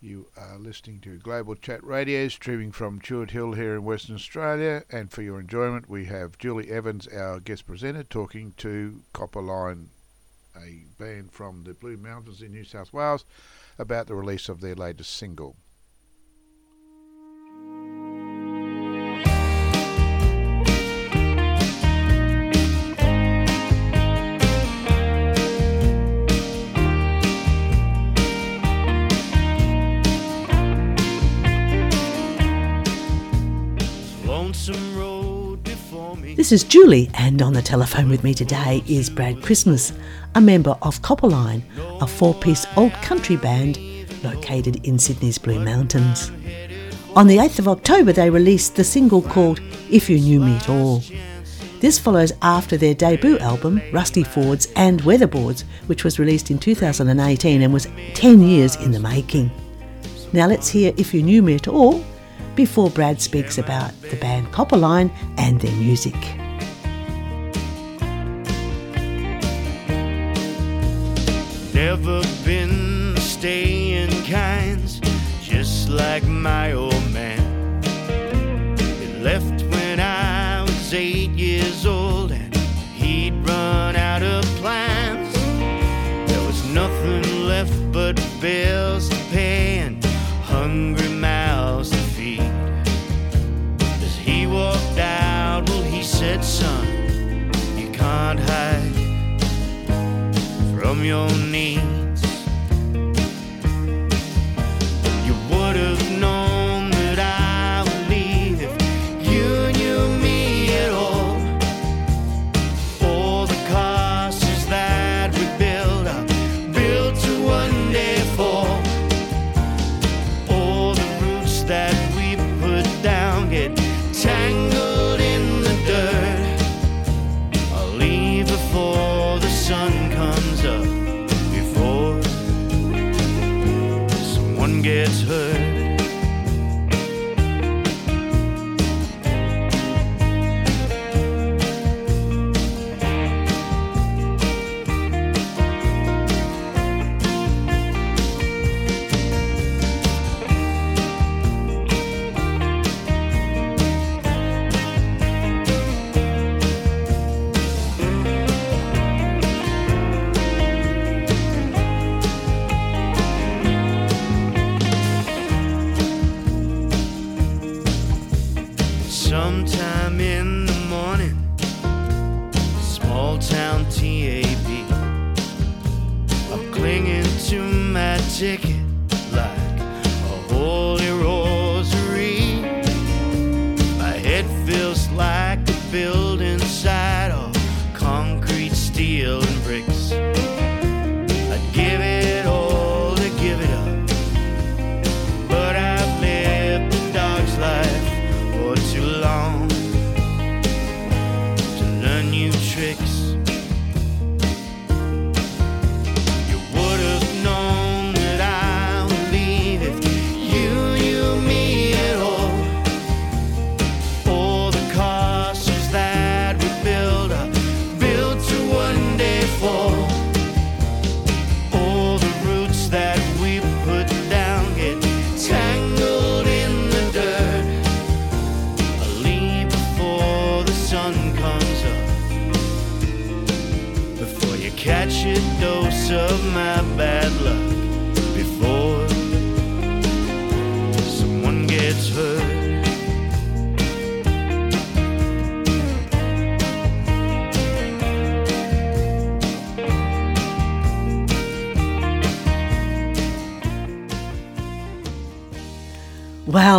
You are listening to Global Chat Radio, streaming from Chewett Hill here in Western Australia. And for your enjoyment, we have Julie Evans, our guest presenter, talking to Copperline, a band from the Blue Mountains in New South Wales, about the release of their latest single. This is Julie, and on the telephone with me today is Brad Christmas, a member of Copperline, a four piece old country band located in Sydney's Blue Mountains. On the 8th of October, they released the single called If You Knew Me At All. This follows after their debut album, Rusty Fords and Weatherboards, which was released in 2018 and was 10 years in the making. Now let's hear If You Knew Me At All before Brad speaks about the band Copperline and their music. Never been staying kinds, just like my old man. He left when I was eight years old, and he'd run out of plans. There was nothing left but bills to pay and hungry said, son, you can't hide from your needs.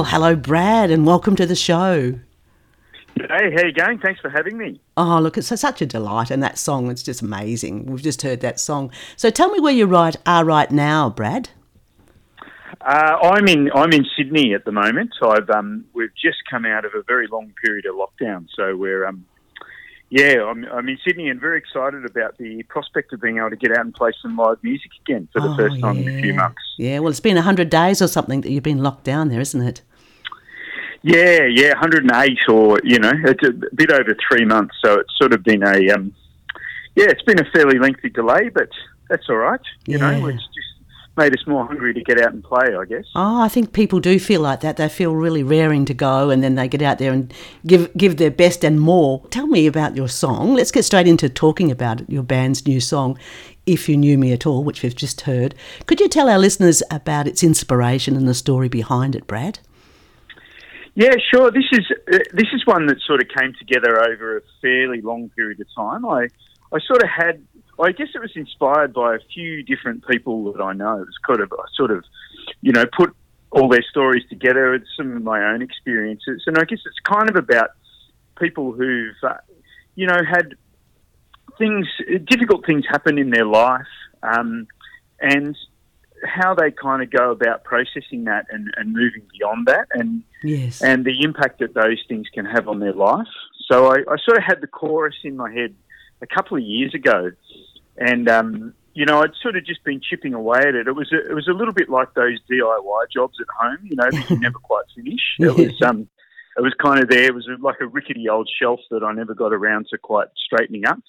Hello, Brad, and welcome to the show. Hey, how you going? Thanks for having me. Oh, look, it's such a delight, and that song, it's just amazing. We've just heard that song. So tell me where you right, are right now, Brad. Uh, I'm in I'm in Sydney at the moment. I've um, we've just come out of a very long period of lockdown, so we're um, yeah, I'm, I'm in Sydney and very excited about the prospect of being able to get out and play some live music again for the oh, first time yeah. in a few months. Yeah, well, it's been 100 days or something that you've been locked down there, isn't it? Yeah, yeah, 108 or, you know, it's a bit over three months. So it's sort of been a, um, yeah, it's been a fairly lengthy delay, but that's all right. You Yeah. know, it's just made us more hungry to get out and play, I guess. Oh, I think people do feel like that. They feel really raring to go, and then they get out there and give give their best and more. Tell me about your song. Let's get straight into talking about it, your band's new song, "If You Knew Me at All," which we've just heard. Could you tell our listeners about its inspiration and the story behind it, Brad? Yeah, sure. This is uh, this is one that sort of came together over a fairly long period of time. I I sort of had I guess it was inspired by a few different people that I know. It was kind of I sort of, you know, put all their stories together with some of my own experiences, and I guess it's kind of about people who've, uh, you know, had things, difficult things happen in their life, um, and how they kind of go about processing that and, and moving beyond that, and yes. and the impact that those things can have on their life. So I, I sort of had the chorus in my head a couple of years ago, and um, you know I'd sort of just been chipping away at it. It was a, it was a little bit like those DIY jobs at home, you know, that you never quite finish. It was um, it was kind of there. It was like a rickety old shelf that I never got around to quite straightening up.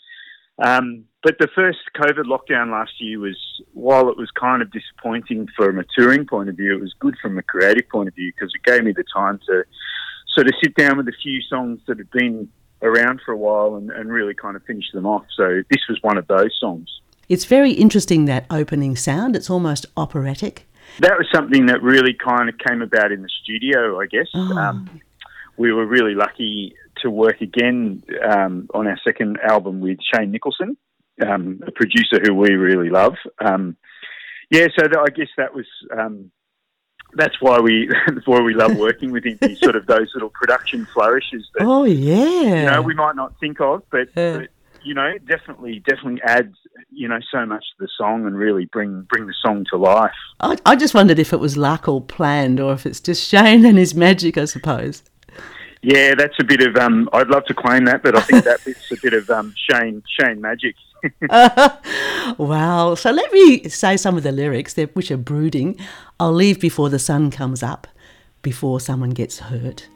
Um, but the first COVID lockdown last year was, while it was kind of disappointing from a touring point of view, it was good from a creative point of view because it gave me the time to sort of sit down with a few songs that had been around for a while and, and really kind of finish them off. So this was one of those songs. It's very interesting that opening sound. It's almost operatic. That was something that really kind of came about in the studio, I guess. Oh. Um, we were really lucky to work again um, on our second album with Shane Nicholson, um, a producer who we really love. Um, yeah, so that, I guess that was um, that's why we that's why we love working with him. Sort of those little production flourishes that Oh yeah. you know we might not think of, but, Yeah. but you know definitely definitely adds you know so much to the song and really bring bring the song to life. I, I just wondered if it was luck or planned, or if it's just Shane and his magic. I suppose. Yeah, that's a bit of. Um, I'd love to claim that, but I think that a bit of um, Shane Shane magic. Wow. So let me say some of the lyrics, they're- which are brooding. I'll leave before the sun comes up, before someone gets hurt.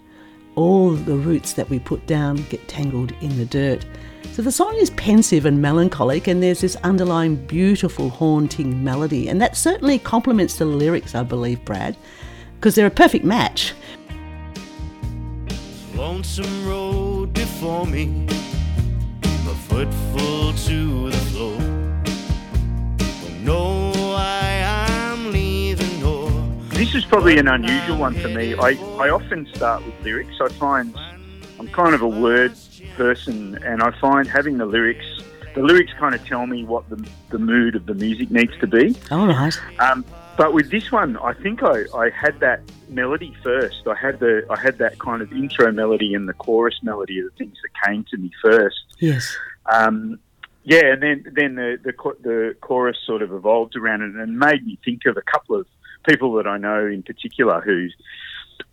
All the roots that we put down get tangled in the dirt. So the song is pensive and melancholic, and there's this underlying beautiful, haunting melody. And that certainly complements the lyrics, I believe, Brad, because they're a perfect match. Lonesome road before me, my foot full to the floor. Don't know why I'm leaving or This is probably an unusual one for me. I, I often start with lyrics. I find I'm kind of a word person, and I find having the lyrics, the lyrics kind of tell me what the, the mood of the music needs to be. All right. Um, but with this one, I think I, I had that melody first. I had the I had that kind of intro melody and the chorus melody are the things that came to me first. Yes. Um, yeah, and then then the, the the chorus sort of evolved around it and made me think of a couple of people that I know in particular who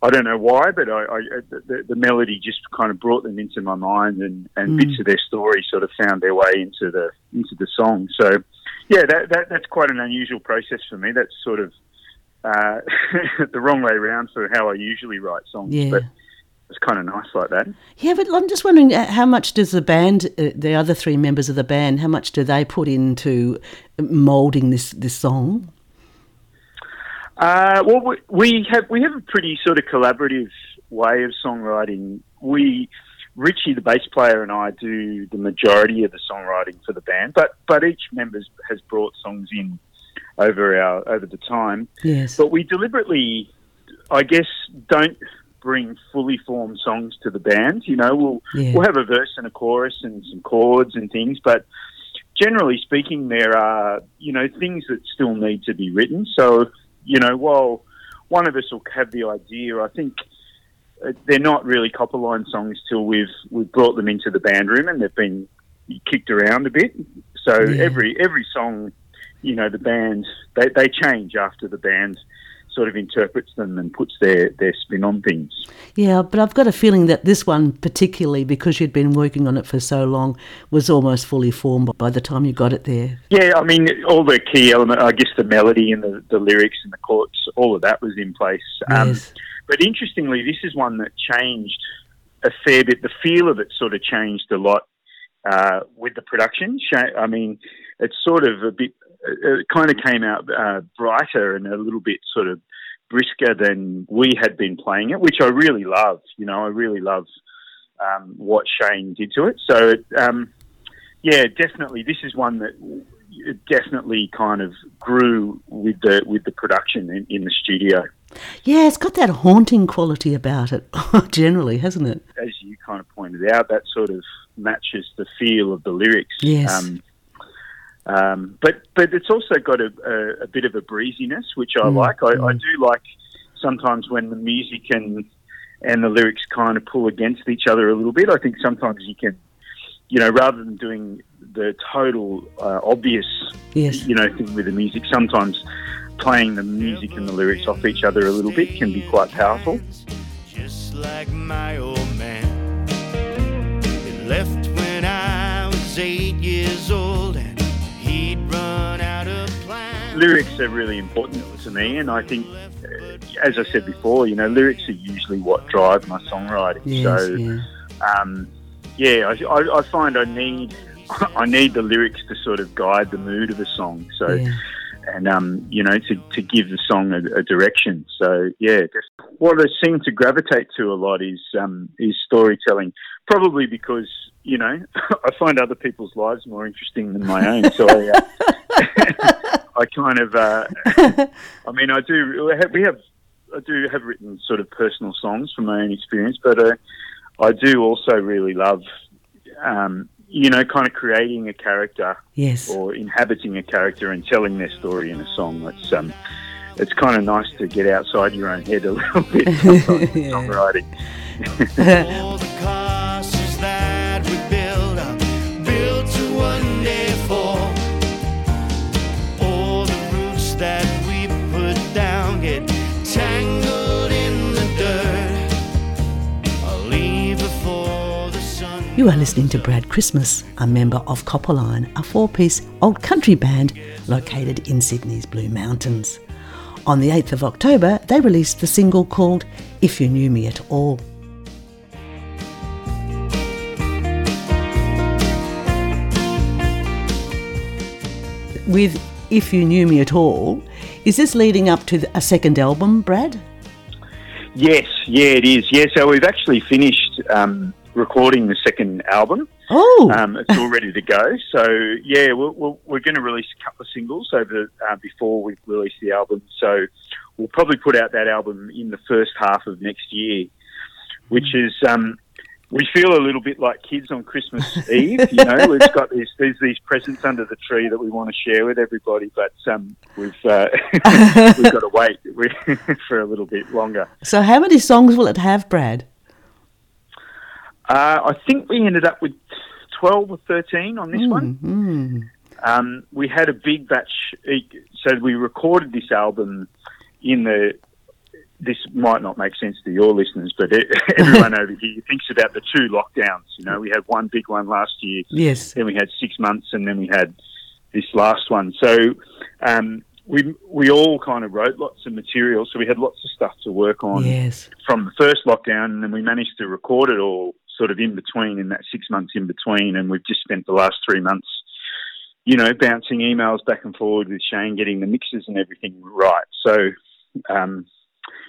I don't know why, but I, I the, the melody just kind of brought them into my mind and, and Mm. bits of their story sort of found their way into the into the song. So yeah, that, that that's quite an unusual process for me. That's sort of uh, the wrong way around for how I usually write songs, Yeah. but it's kind of nice like that. Yeah, but I'm just wondering uh, how much does the band, uh, the other three members of the band, how much do they put into moulding this this song? Uh, well, we, we have we have a pretty sort of collaborative way of songwriting. We Richie, the bass player, and I do the majority of the songwriting for the band, but but each member has brought songs in over our over the time. Yes. But we deliberately, I guess, don't bring fully formed songs to the band. You know, we'll Yeah. we'll have a verse and a chorus and some chords and things, but generally speaking, there are you know things that still need to be written. So you know, while one of us will have the idea, I think uh, they're not really Copperline songs till we've we've brought them into the band room and they've been kicked around a bit. So Yeah. every every song, you know, the band they, they change after the band sort of interprets them and puts their, their spin on things. Yeah, but I've got a feeling that this one, particularly because you'd been working on it for so long, was almost fully formed by the time you got it there. Yeah, I mean, all the key element, I guess the melody and the, the lyrics and the chords, all of that was in place. Um, Yes. But interestingly, this is one that changed a fair bit. The feel of it sort of changed a lot uh, with the production. I mean, it's sort of a bit it kind of came out uh, brighter and a little bit sort of brisker than we had been playing it, which I really love. You know, I really love um, what Shane did to it. So, it, um, yeah, definitely, this is one that definitely kind of grew with the with the production in, in the studio. Yeah, it's got that haunting quality about it, generally, hasn't it? As you kind of pointed out, that sort of matches the feel of the lyrics. Yes. Um, um, but but it's also got a, a, a, bit of a breeziness, which I mm. like. I, mm. I, do like sometimes when the music and and the lyrics kind of pull against each other a little bit. I think sometimes you can, you know, rather than doing the total uh, obvious, yes. you know, thing with the music, sometimes playing the music and the lyrics off each other a little bit can be quite powerful. Just like my old man, it left when I was eight years Lyrics are really important to me, and I think, uh, as I said before, you know, lyrics are usually what drive my songwriting. Yes, so, yeah, um, yeah I, I, I find I need I need the lyrics to sort of guide the mood of a song. So, yeah. and um, you know, to, to give the song a, a direction. So, yeah, what I seem to gravitate to a lot is um, is storytelling. Probably because you know I find other people's lives more interesting than my own. So I, uh, I kind of, uh, I mean, I do. We have, I do have written sort of personal songs from my own experience, but uh, I do also really love um, you know, kind of creating a character, yes, or inhabiting a character and telling their story in a song. It's um, it's kind of nice to get outside your own head a little bit sometimes songwriting. You are listening to Brad Christmas, a member of Copperline, a four piece old country band located in Sydney's Blue Mountains. On the 8th of October, they released the single called If You Knew Me At All. With If You Knew Me At All, is this leading up to a second album, Brad? Yes, yeah, it is. Yeah, so we've actually finished um, recording the second album. Oh, um, it's all ready to go. So yeah, we're, we're, we're going to release a couple of singles over uh, before we release the album. So we'll probably put out that album in the first half of next year, which is. Um, we feel a little bit like kids on Christmas Eve. You know, we've got these there's these presents under the tree that we want to share with everybody, but um, we've uh, we've got to wait for a little bit longer. So, how many songs will it have, Brad? Uh, I think we ended up with 12 or 13 on this mm, one. Mm. Um, we had a big batch, so we recorded this album in the. This might not make sense to your listeners, but everyone over here thinks about the two lockdowns. You know, we had one big one last year. Yes. Then we had six months, and then we had this last one. So um, we we all kind of wrote lots of material, so we had lots of stuff to work on yes. from the first lockdown, and then we managed to record it all sort of in between, in that six months in between, and we've just spent the last three months, you know, bouncing emails back and forward with Shane, getting the mixes and everything right. So, um,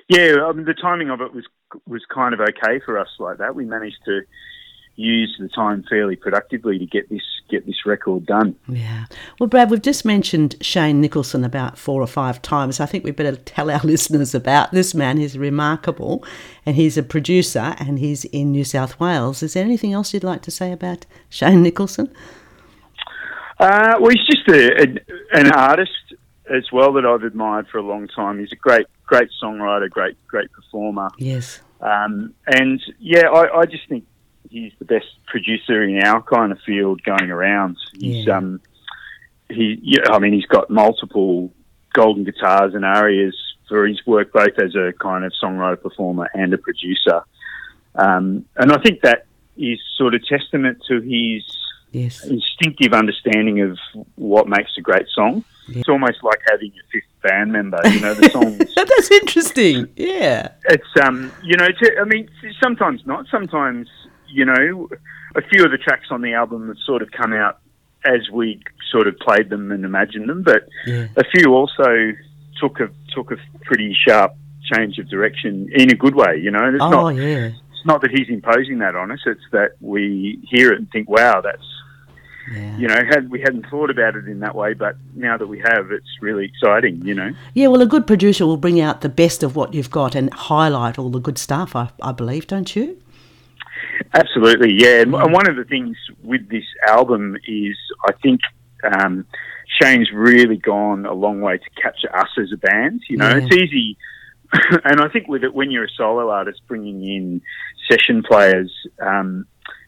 yeah, I mean, the timing of it was was kind of okay for us like that. We managed to use the time fairly productively to get this get this record done. Yeah. Well, Brad, we've just mentioned Shane Nicholson about four or five times. I think we better tell our listeners about this man. He's remarkable, and he's a producer, and he's in New South Wales. Is there anything else you'd like to say about Shane Nicholson? Uh, well, he's just a, a, an artist as well that I've admired for a long time. He's a great, great songwriter, great, great performer. Yes. Um, and yeah, I, I just think he's the best producer in our kind of field going around. He's yeah. um he yeah, I mean he's got multiple golden guitars and ARIAs for his work both as a kind of songwriter performer and a producer. Um, and I think that is sort of testament to his yes. instinctive understanding of what makes a great song. Yeah. It's almost like having a fifth band member. You know, the songs. That's interesting. Yeah. It's um, you know, to, I mean, sometimes not. Sometimes you know, a few of the tracks on the album have sort of come out as we sort of played them and imagined them, but Yeah. a few also took a took a pretty sharp change of direction in a good way. You know, it's Oh, not yeah. it's not that he's imposing that on us. It's that we hear it and think, wow, that's Yeah. you know, had we hadn't thought about it in that way, but now that we have, it's really exciting. You know. Yeah, well, a good producer will bring out the best of what you've got and highlight all the good stuff, I, I believe, don't you? Absolutely, yeah. And and one of the things with this album is I think um, Shane's really gone a long way to capture us as a band. You know, Yeah. it's easy, and I think with it when you're a solo artist, bringing in session players. Um,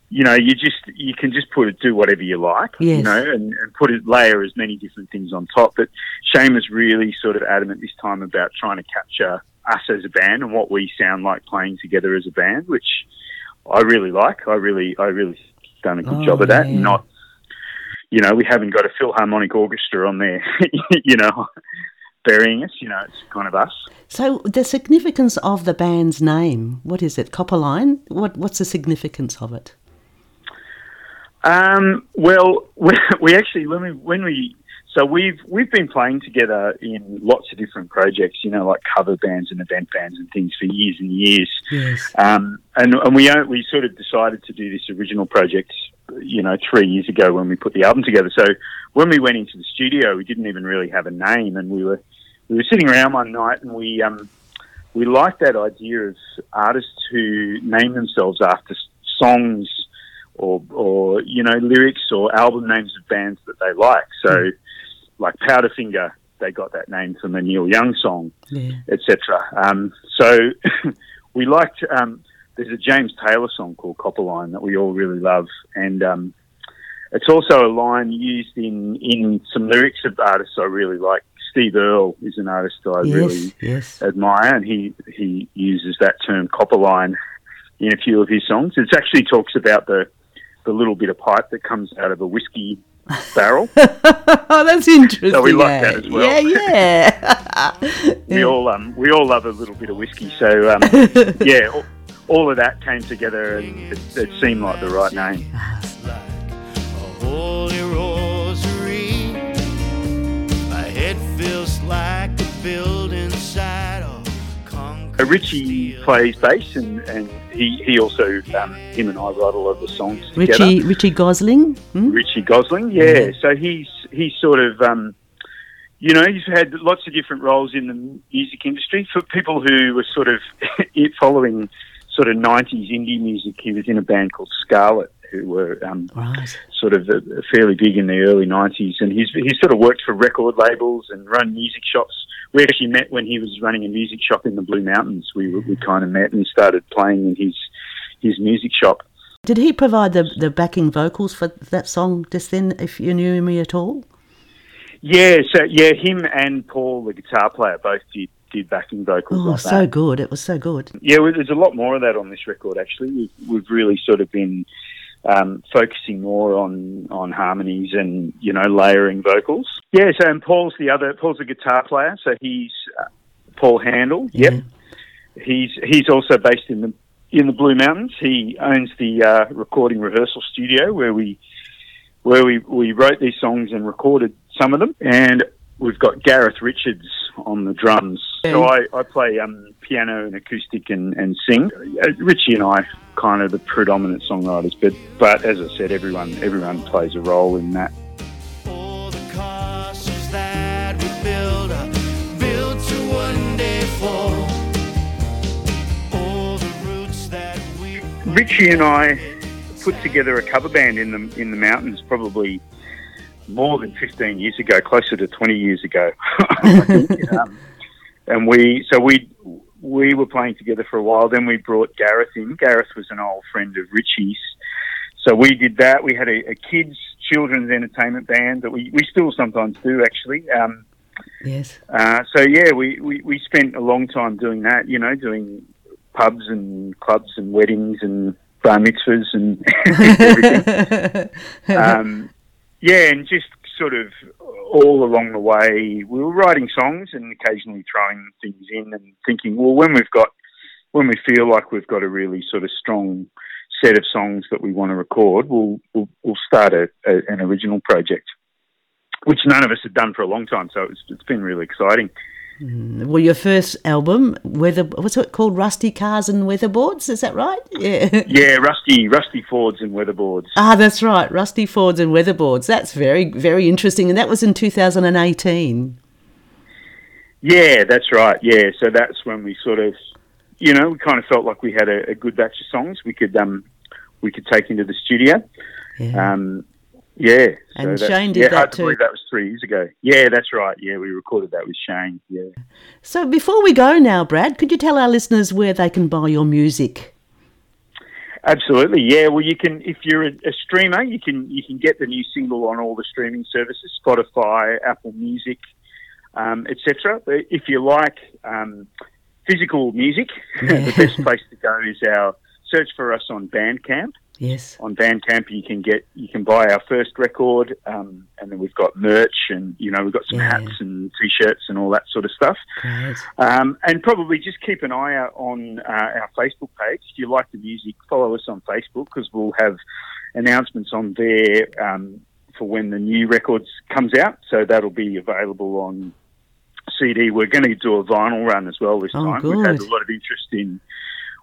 you know, you just you can just put it, do whatever you like, Yes. you know, and, and put it layer as many different things on top. But Shane was really sort of adamant this time about trying to capture us as a band and what we sound like playing together as a band, which I really like. I really, I really done a good Oh, job of that. yeah. Not, you know, we haven't got a Philharmonic Orchestra on there, you know, burying us. You know, it's kind of us. So, the significance of the band's name, what is it? Copperline? What, what's the significance of it? Um, well, we, we actually when we when we so we've we've been playing together in lots of different projects, you know, like cover bands and event bands and things for years and years. Yes. Um, and and we uh, we sort of decided to do this original project, you know, three years ago when we put the album together. So when we went into the studio, we didn't even really have a name, and we were we were sitting around one night and we um, we liked that idea of artists who name themselves after songs or or you know lyrics or album names of bands that they like. So like Powderfinger, they got that name from a Neil Young song Yeah. etc. Um, so we liked. Um, there's a James Taylor song called Copperline that we all really love, and um, it's also a line used in in some lyrics of artists I really like. Steve Earle is an artist I Yes. really Yes. admire, and he he uses that term Copperline in a few of his songs. It actually talks about the the little bit of pipe that comes out of a whiskey barrel. Oh, that's interesting. So we like eh? that as well. Yeah, yeah. we all um, we all love a little bit of whiskey. So um, yeah, all, all of that came together, and it, it seemed like the right name. like a holy rosary. My head feels like a building Richie plays bass, and, and he he also um, him and I write a lot of the songs together. Richie Richie Gosling. Hmm? Richie Gosling, yeah. Yeah. So he's he's sort of, um, you know, he's had lots of different roles in the music industry. For people who were sort of following sort of '90s indie music, he was in a band called Scarlet, who were um, Right. sort of uh, fairly big in the early '90s, and he's he's sort of worked for record labels and run music shops. We actually met when he was running a music shop in the Blue Mountains. We we kind of met and started playing in his his music shop. Did he provide the the backing vocals for that song just then? If you knew me at all. Yeah, so yeah, him and Paul, the guitar player, both did did backing vocals Oh, like so that. good! It was so good. Yeah, there's a lot more of that on this record. Actually, we've, we've really sort of been um, focusing more on on harmonies and you know layering vocals. Yeah, so and Paul's the other. Paul's a guitar player, so he's uh, Paul Handel. Yep, Yeah. he's he's also based in the in the Blue Mountains. He owns the uh, recording rehearsal studio where we where we, we wrote these songs and recorded some of them. And we've got Gareth Richards on the drums. So I, I play um, piano and acoustic and, and sing. Uh, Richie and I kind of the predominant songwriters, but but as I said, everyone everyone plays a role in that. All the castles that we build are built to one day fall. All the roots that we Richie and I put together a cover band in the in the mountains probably more than 15 years ago, closer to 20 years ago. Um, and we so we we were playing together for a while. Then we brought Gareth in. Gareth was an old friend of Richie's. So we did that. We had a, a kids children's entertainment band that we, we still sometimes do actually. Um, Yes. uh, so yeah, we, we, we spent a long time doing that, you know, doing pubs and clubs and weddings and bar mitzvahs and everything. um, yeah, and just sort of all along the way, we were writing songs and occasionally throwing things in and thinking, well, when we've got, when we feel like we've got a really sort of strong set of songs that we want to record, we'll we'll, we'll start a, a, an original project, which none of us had done for a long time. So it's, it's been really exciting. Mm, well, your first album, weather, what's it called? Rusty Cars and Weatherboards, is that right? Yeah. Yeah, Rusty, Rusty Fords and Weatherboards. Ah, that's right, Rusty Fords and Weatherboards. That's very, very interesting, and that was in 2018. Yeah, that's right. Yeah, so that's when we sort of, you know, we kind of felt like we had a, a good batch of songs we could um we could take into the studio. Yeah. Um, yeah. And so Shane did yeah, that hard to too. believe that was three years ago. Yeah, that's right. Yeah, we recorded that with Shane. Yeah. So before we go now, Brad, could you tell our listeners where they can buy your music? Absolutely, yeah. Well, you can if you're a, a streamer, you can you can get the new single on all the streaming services, Spotify, Apple Music, um, etc. If you like um, physical music, the best place to go is our search for us on Bandcamp. Yes. On Bandcamp, you can get you can buy our first record, um, and then we've got merch, and you know we've got some Yeah. hats and t-shirts and all that sort of stuff. Great. Um, and probably just keep an eye out on uh, our Facebook page. If you like the music, follow us on Facebook because we'll have announcements on there um, for when the new records comes out. So that'll be available on CD. We're going to do a vinyl run as well this Oh, time. We've had a lot of interest in.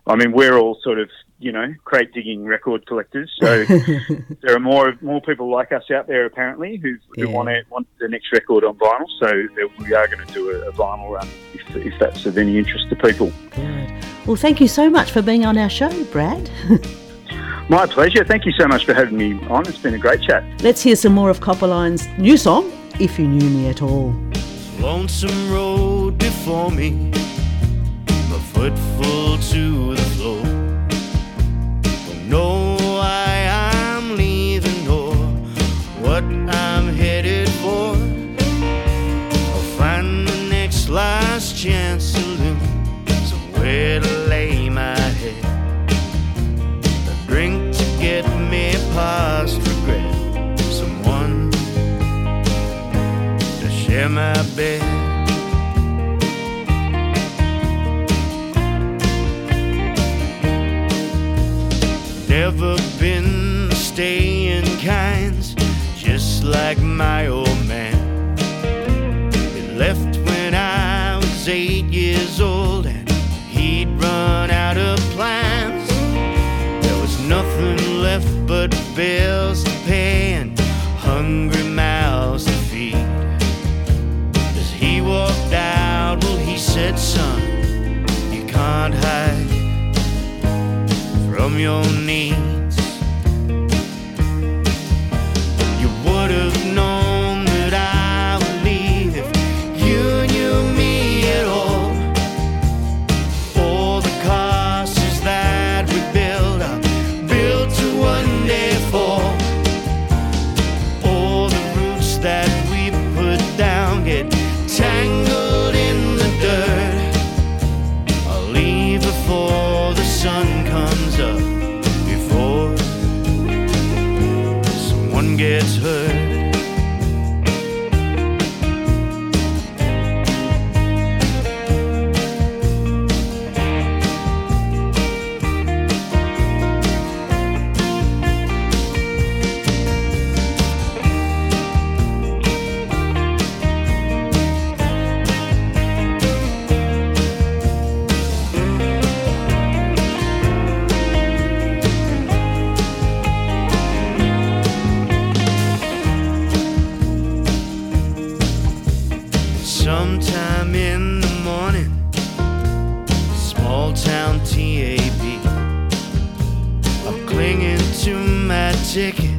I mean, we're all sort of you know crate digging record collectors, so there are more more people like us out there apparently who, who Yeah. want to, want the next record on vinyl. So we are going to do a, a vinyl run if, if that's of any interest to people. Good. Well, thank you so much for being on our show, Brad. My pleasure. Thank you so much for having me on. It's been a great chat. Let's hear some more of Copperline's new song, If You Knew Me At All. Lonesome road before me, my foot full to the floor. Don't know why I'm leaving or what I'm headed for. I'll find the next last chance saloon, somewhere to lay my head. A drink to get me past regret. Someone to share my bed. Never been staying kinds, just like my old man. He left when I was eight years old, and he'd run out of plans. There was nothing left but bills to pay and hungry mouths to feed. As he walked out, well, he said, Son, you can't hide from your needs. Sometime in the morning, small town TAB. I'm clinging to my ticket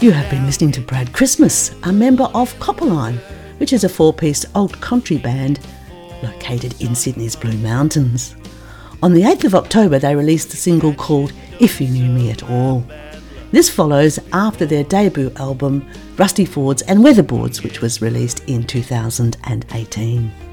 You have been listening to Brad Christmas, a member of Copperline, which is a four piece old country band located in Sydney's Blue Mountains. On the 8th of October, they released a single called If You Knew Me At All. This follows after their debut album, Rusty Fords and Weatherboards, which was released in 2018.